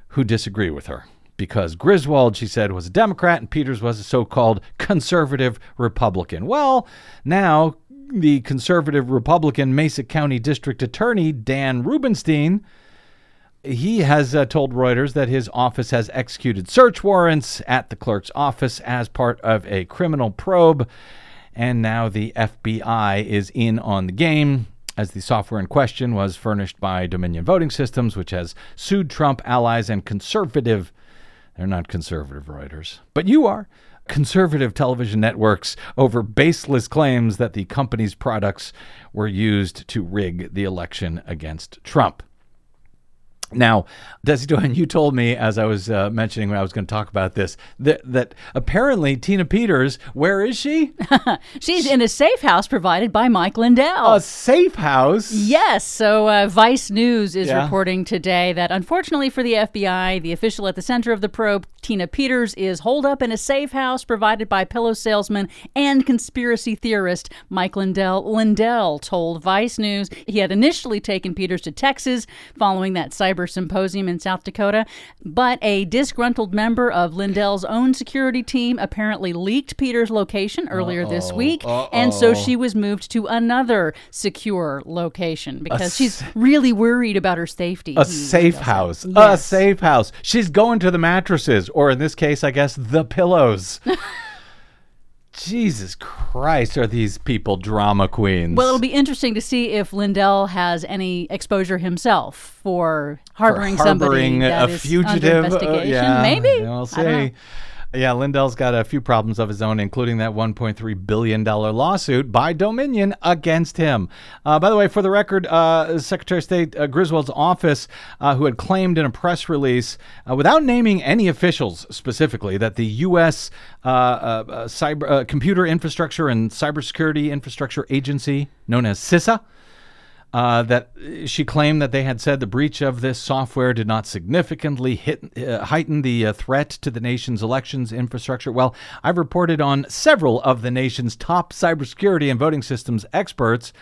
who disagree with her because Griswold, she said, was a Democrat and Peters was a so called conservative Republican. Well, now the conservative Republican Mesa County District Attorney, Dan Rubenstein, he has uh, told Reuters that his office has executed search warrants at the clerk's office as part of a criminal probe. And now the FBI is in on the game as the software in question was furnished by Dominion Voting Systems, which has sued Trump allies and conservative they're not conservative writers, but you are. Conservative television networks over baseless claims that the company's products were used to rig the election against Trump. Now, Desi Doyen, you told me as I was uh, mentioning when I was going to talk about this that, that apparently Tina Peters, where is she? She's in a safe house provided by Mike Lindell. A safe house? Yes. So uh, Vice News is Yeah. reporting today that unfortunately for the FBI, the official at the center of the probe, Tina Peters, is holed up in a safe house provided by pillow salesman and conspiracy theorist Mike Lindell. Lindell told Vice News he had initially taken Peters to Texas following that cyber symposium in South Dakota, but a disgruntled member of Lindell's own security team apparently leaked Peters' location earlier this week, and so she was moved to another secure location because she's really worried about her safety. A hmm, safe does. house. A safe house. She's going to the mattresses, or in this case, I guess, the pillows. Jesus Christ, are these people drama queens? Well, it'll be interesting to see if Lindell has any exposure himself for harboring, harboring somebody that a is fugitive. under uh, investigation. yeah, Maybe We'll I don't know. see. Yeah, Lindell's got a few problems of his own, including that $1.3 billion lawsuit by Dominion against him. Uh, by the way, for the record, uh, Secretary of State uh, Griswold's office, uh, who had claimed in a press release, uh, without naming any officials specifically, that the U.S. Uh, cyber, Computer Infrastructure and Cybersecurity Infrastructure Agency, known as CISA, uh, that she claimed that they had said the breach of this software did not significantly hit, uh, heighten the uh, threat to the nation's elections infrastructure. Well, I've reported on several of the nation's top cybersecurity and voting systems experts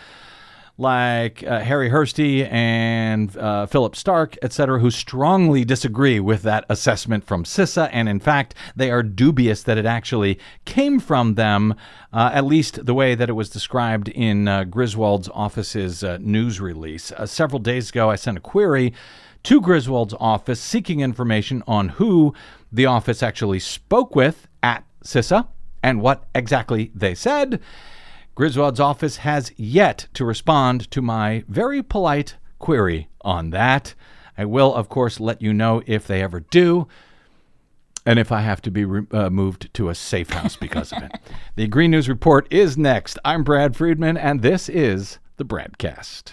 like uh, Harri Hursti and uh, Philip Stark, etc., who strongly disagree with that assessment from CISA. And in fact, they are dubious that it actually came from them, uh, at least the way that it was described in uh, Griswold's office's uh, news release. Uh, several days ago, I sent a query to Griswold's office seeking information on who the office actually spoke with at CISA and what exactly they said. Griswold's office has yet to respond to my very polite query on that. I will, of course, let you know if they ever do. And if I have to be re- uh, moved to a safe house because of it. The Green News Report is next. I'm Brad Friedman, and this is the BradCast.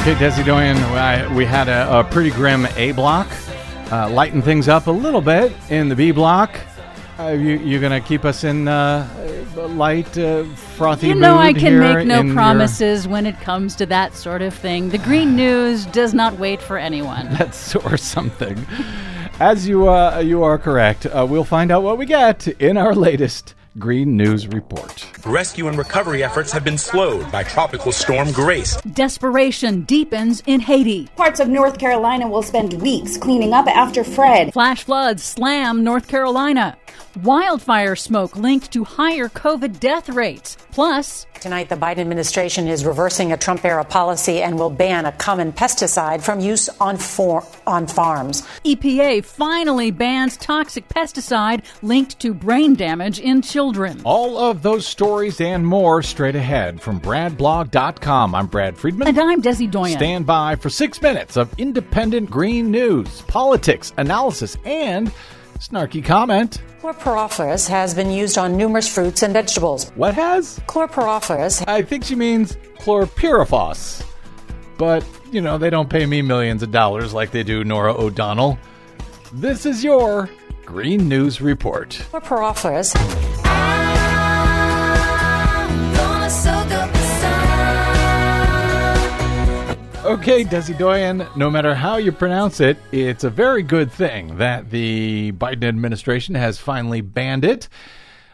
Okay, Desi Doyen, I, we had a, a pretty grim A block. Uh, lighten things up a little bit in the B block. Uh, you, you're going to keep us in uh, light, uh, frothy You know, I can make no promises when it comes to that sort of thing. The Green News does not wait for anyone. That's or something. As you uh, you are correct, uh, we'll find out what we get in our latest Green News Report. Rescue and recovery efforts have been slowed by Tropical Storm Grace. Desperation deepens in Haiti. Parts of North Carolina will spend weeks cleaning up after Fred. Flash floods slam North Carolina. Wildfire smoke linked to higher COVID death rates. Plus, Tonight, the Biden administration is reversing a Trump era policy and will ban a common pesticide from use on, for- on farms. EPA finally bans toxic pesticide linked to brain damage in children. All of those stories and more straight ahead from BradBlog.com. I'm Brad Friedman. And I'm Desi Doyen. Stand by for six minutes of independent green news, politics, analysis, and snarky comment. Chlorpyrifos has been used on numerous fruits and vegetables. What has? Chlorpyrifos I think she means chlorpyrifos. But, you know, they don't pay me millions of dollars like they do Norah O'Donnell. This is your Green News Report. Chlorpyrifos Okay, Desi Doyen, no matter how you pronounce it, it's a very good thing that the Biden administration has finally banned it.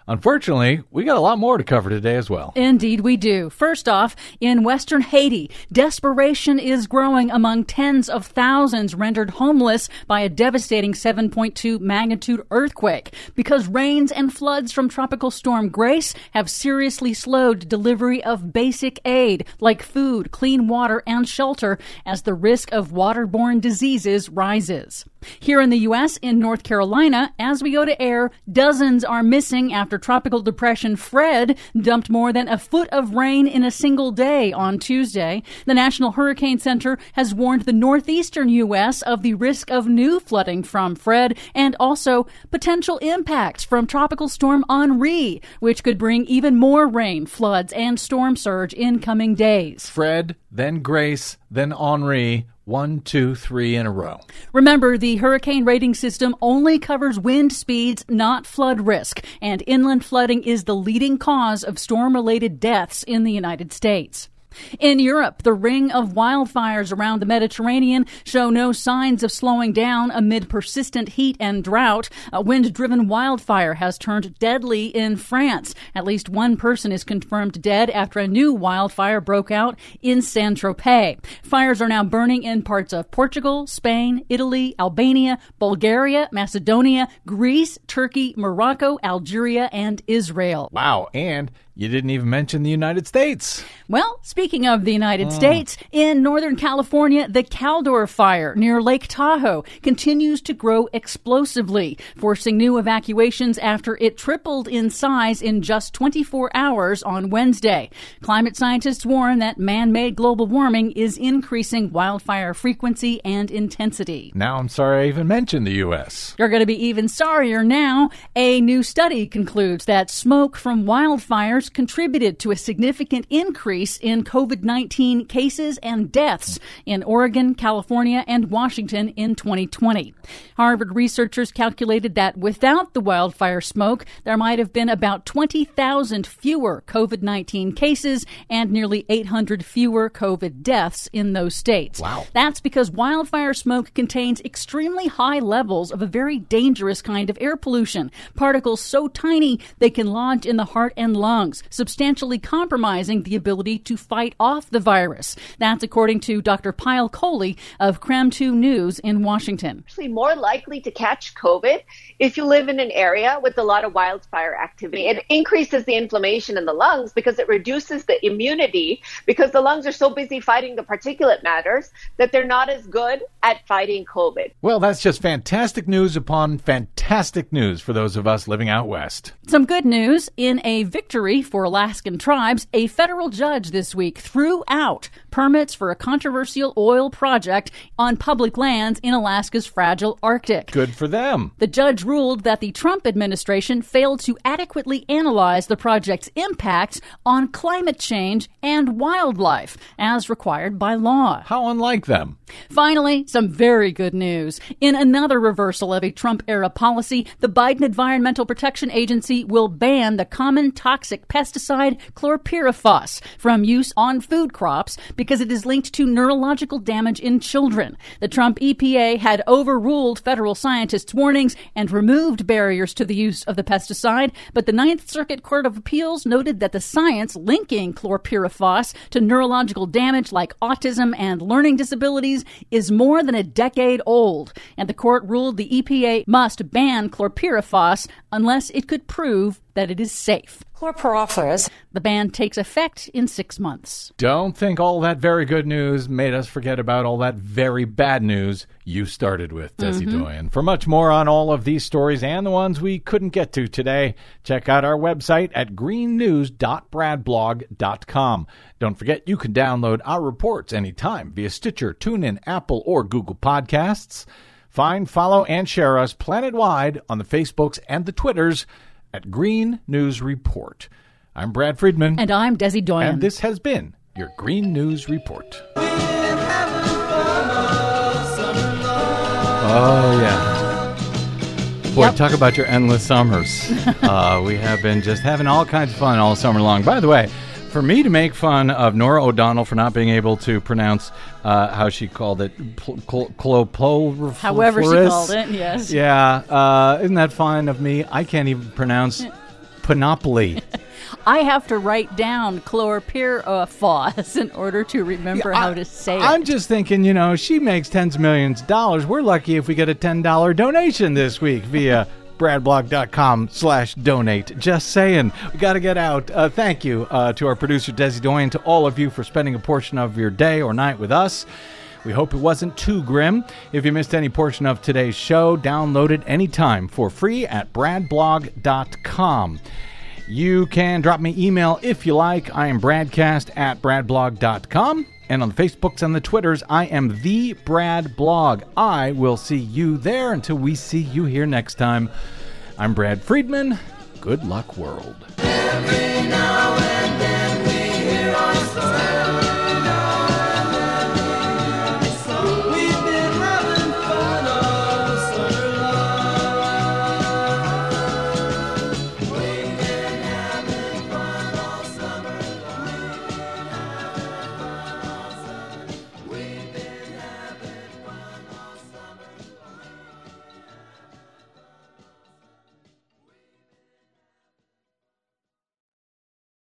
Unfortunately, we got a lot more to cover today as well. Indeed, we do. First off, in western Haiti, desperation is growing among tens of thousands rendered homeless by a devastating 7.2 magnitude earthquake because rains and floods from Tropical Storm Grace have seriously slowed delivery of basic aid like food, clean water, and shelter as the risk of waterborne diseases rises. Here in the U.S., in North Carolina, as we go to air, dozens are missing after Tropical Depression Fred dumped more than a foot of rain in a single day on Tuesday. The National Hurricane Center has warned the northeastern U.S. of the risk of new flooding from Fred and also potential impacts from Tropical Storm Henri, which could bring even more rain, floods, and storm surge in coming days. Fred, then Grace, then Henri. One, two, three in a row. Remember, the hurricane rating system only covers wind speeds, not flood risk, and inland flooding is the leading cause of storm related deaths in the United States. In Europe, the ring of wildfires around the Mediterranean show no signs of slowing down amid persistent heat and drought. A wind driven wildfire has turned deadly in France. At least one person is confirmed dead after a new wildfire broke out in Saint Tropez. Fires are now burning in parts of Portugal, Spain, Italy, Albania, Bulgaria, Macedonia, Greece, Turkey, Morocco, Algeria, and Israel. Wow. And You didn't even mention the United States. Well, speaking of the United ah. States, in Northern California, the Caldor fire near Lake Tahoe continues to grow explosively, forcing new evacuations after it tripled in size in just 24 hours on Wednesday. Climate scientists warn that man made global warming is increasing wildfire frequency and intensity. Now I'm sorry I even mentioned the U.S. You're going to be even sorrier now. A new study concludes that smoke from wildfires contributed to a significant increase in COVID 19 cases and deaths in Oregon, California, and Washington in 2020. Harvard researchers calculated that without the wildfire smoke, there might have been about 20,000 fewer COVID 19 cases and nearly 800 fewer COVID deaths in those states. Wow. That's because wildfire smoke contains extremely high levels of a very dangerous kind of air pollution. Particles so tiny they can lodge in the heart and lungs, substantially compromising the ability to fight off the virus. That's according to Dr. Pyle Coley of Cram 2 News in Washington. actually more likely to catch COVID if you live in an area with a lot of wildfire activity. It increases the inflammation in the lungs because it reduces the immunity because the lungs are so busy fighting the particulate matters that they're not as good at fighting COVID. Well, that's just fantastic news upon fantastic news for those of us living out west. Some good news in a victory for Alaskan tribes, a federal judge this week threw out permits for a controversial oil project on public lands in Alaska's fragile Arctic. Good for them. The judge ruled that the Trump administration failed to adequately analyze the project's impacts on climate change and wildlife, as required by law. How unlike them. Finally, some very good news. In another reversal of a Trump era policy, the Biden Environmental Protection Agency will ban the common toxic pesticide chlorpyrifos from use on food crops because it is linked to neurological damage in children. The Trump EPA had overruled federal scientists' warnings and removed barriers to the use of the pesticide, but the Ninth Circuit Court of Appeals noted that the science linking chlorpyrifos to neurological damage like autism and learning disabilities is more than a decade old, and the court ruled the EPA must ban chlorpyrifos unless it could prove that it is safe. Chlorpyrifos. The ban takes effect in six months. Don't think all that very good news made us forget about all that very bad news you started with, Desi mm-hmm. Doyen. For much more on all of these stories and the ones we couldn't get to today, check out our website at greennews.bradblog.com. Don't forget you can download our reports anytime via Stitcher, TuneIn, Apple, or Google Podcasts. Find, follow, and share us planet-wide on the Facebooks and the Twitters at Green News Report. I'm Brad Friedman. And I'm Desi Doyen. And this has been your Green News Report. Oh, yeah. Boy, Yep. talk about your endless summers. uh, we have been just having all kinds of fun all summer long. By the way, for me to make fun of Norah O'Donnell for not being able to pronounce uh, how she called it, pl- cl- clopoloriflorous. However she called it, yes. Yeah, uh, isn't that fine of me? I can't even pronounce panoply. I have to write down chlorpyrifos in order to remember how to say it. I'm just thinking, you know, she makes tens of millions of dollars. We're lucky if we get a $10 donation this week via bradblog.com slash donate. Just saying. We got to get out. Uh, thank you uh, to our producer, Desi Doyen, to all of you for spending a portion of your day or night with us. We hope it wasn't too grim. If you missed any portion of today's show, download it anytime for free at bradblog.com. You can drop me email if you like. I am bradcast at bradblog.com. And on the Facebooks and the Twitters, I am the Brad Blog. I will see you there until we see you here next time. I'm Brad Friedman. Good luck, world.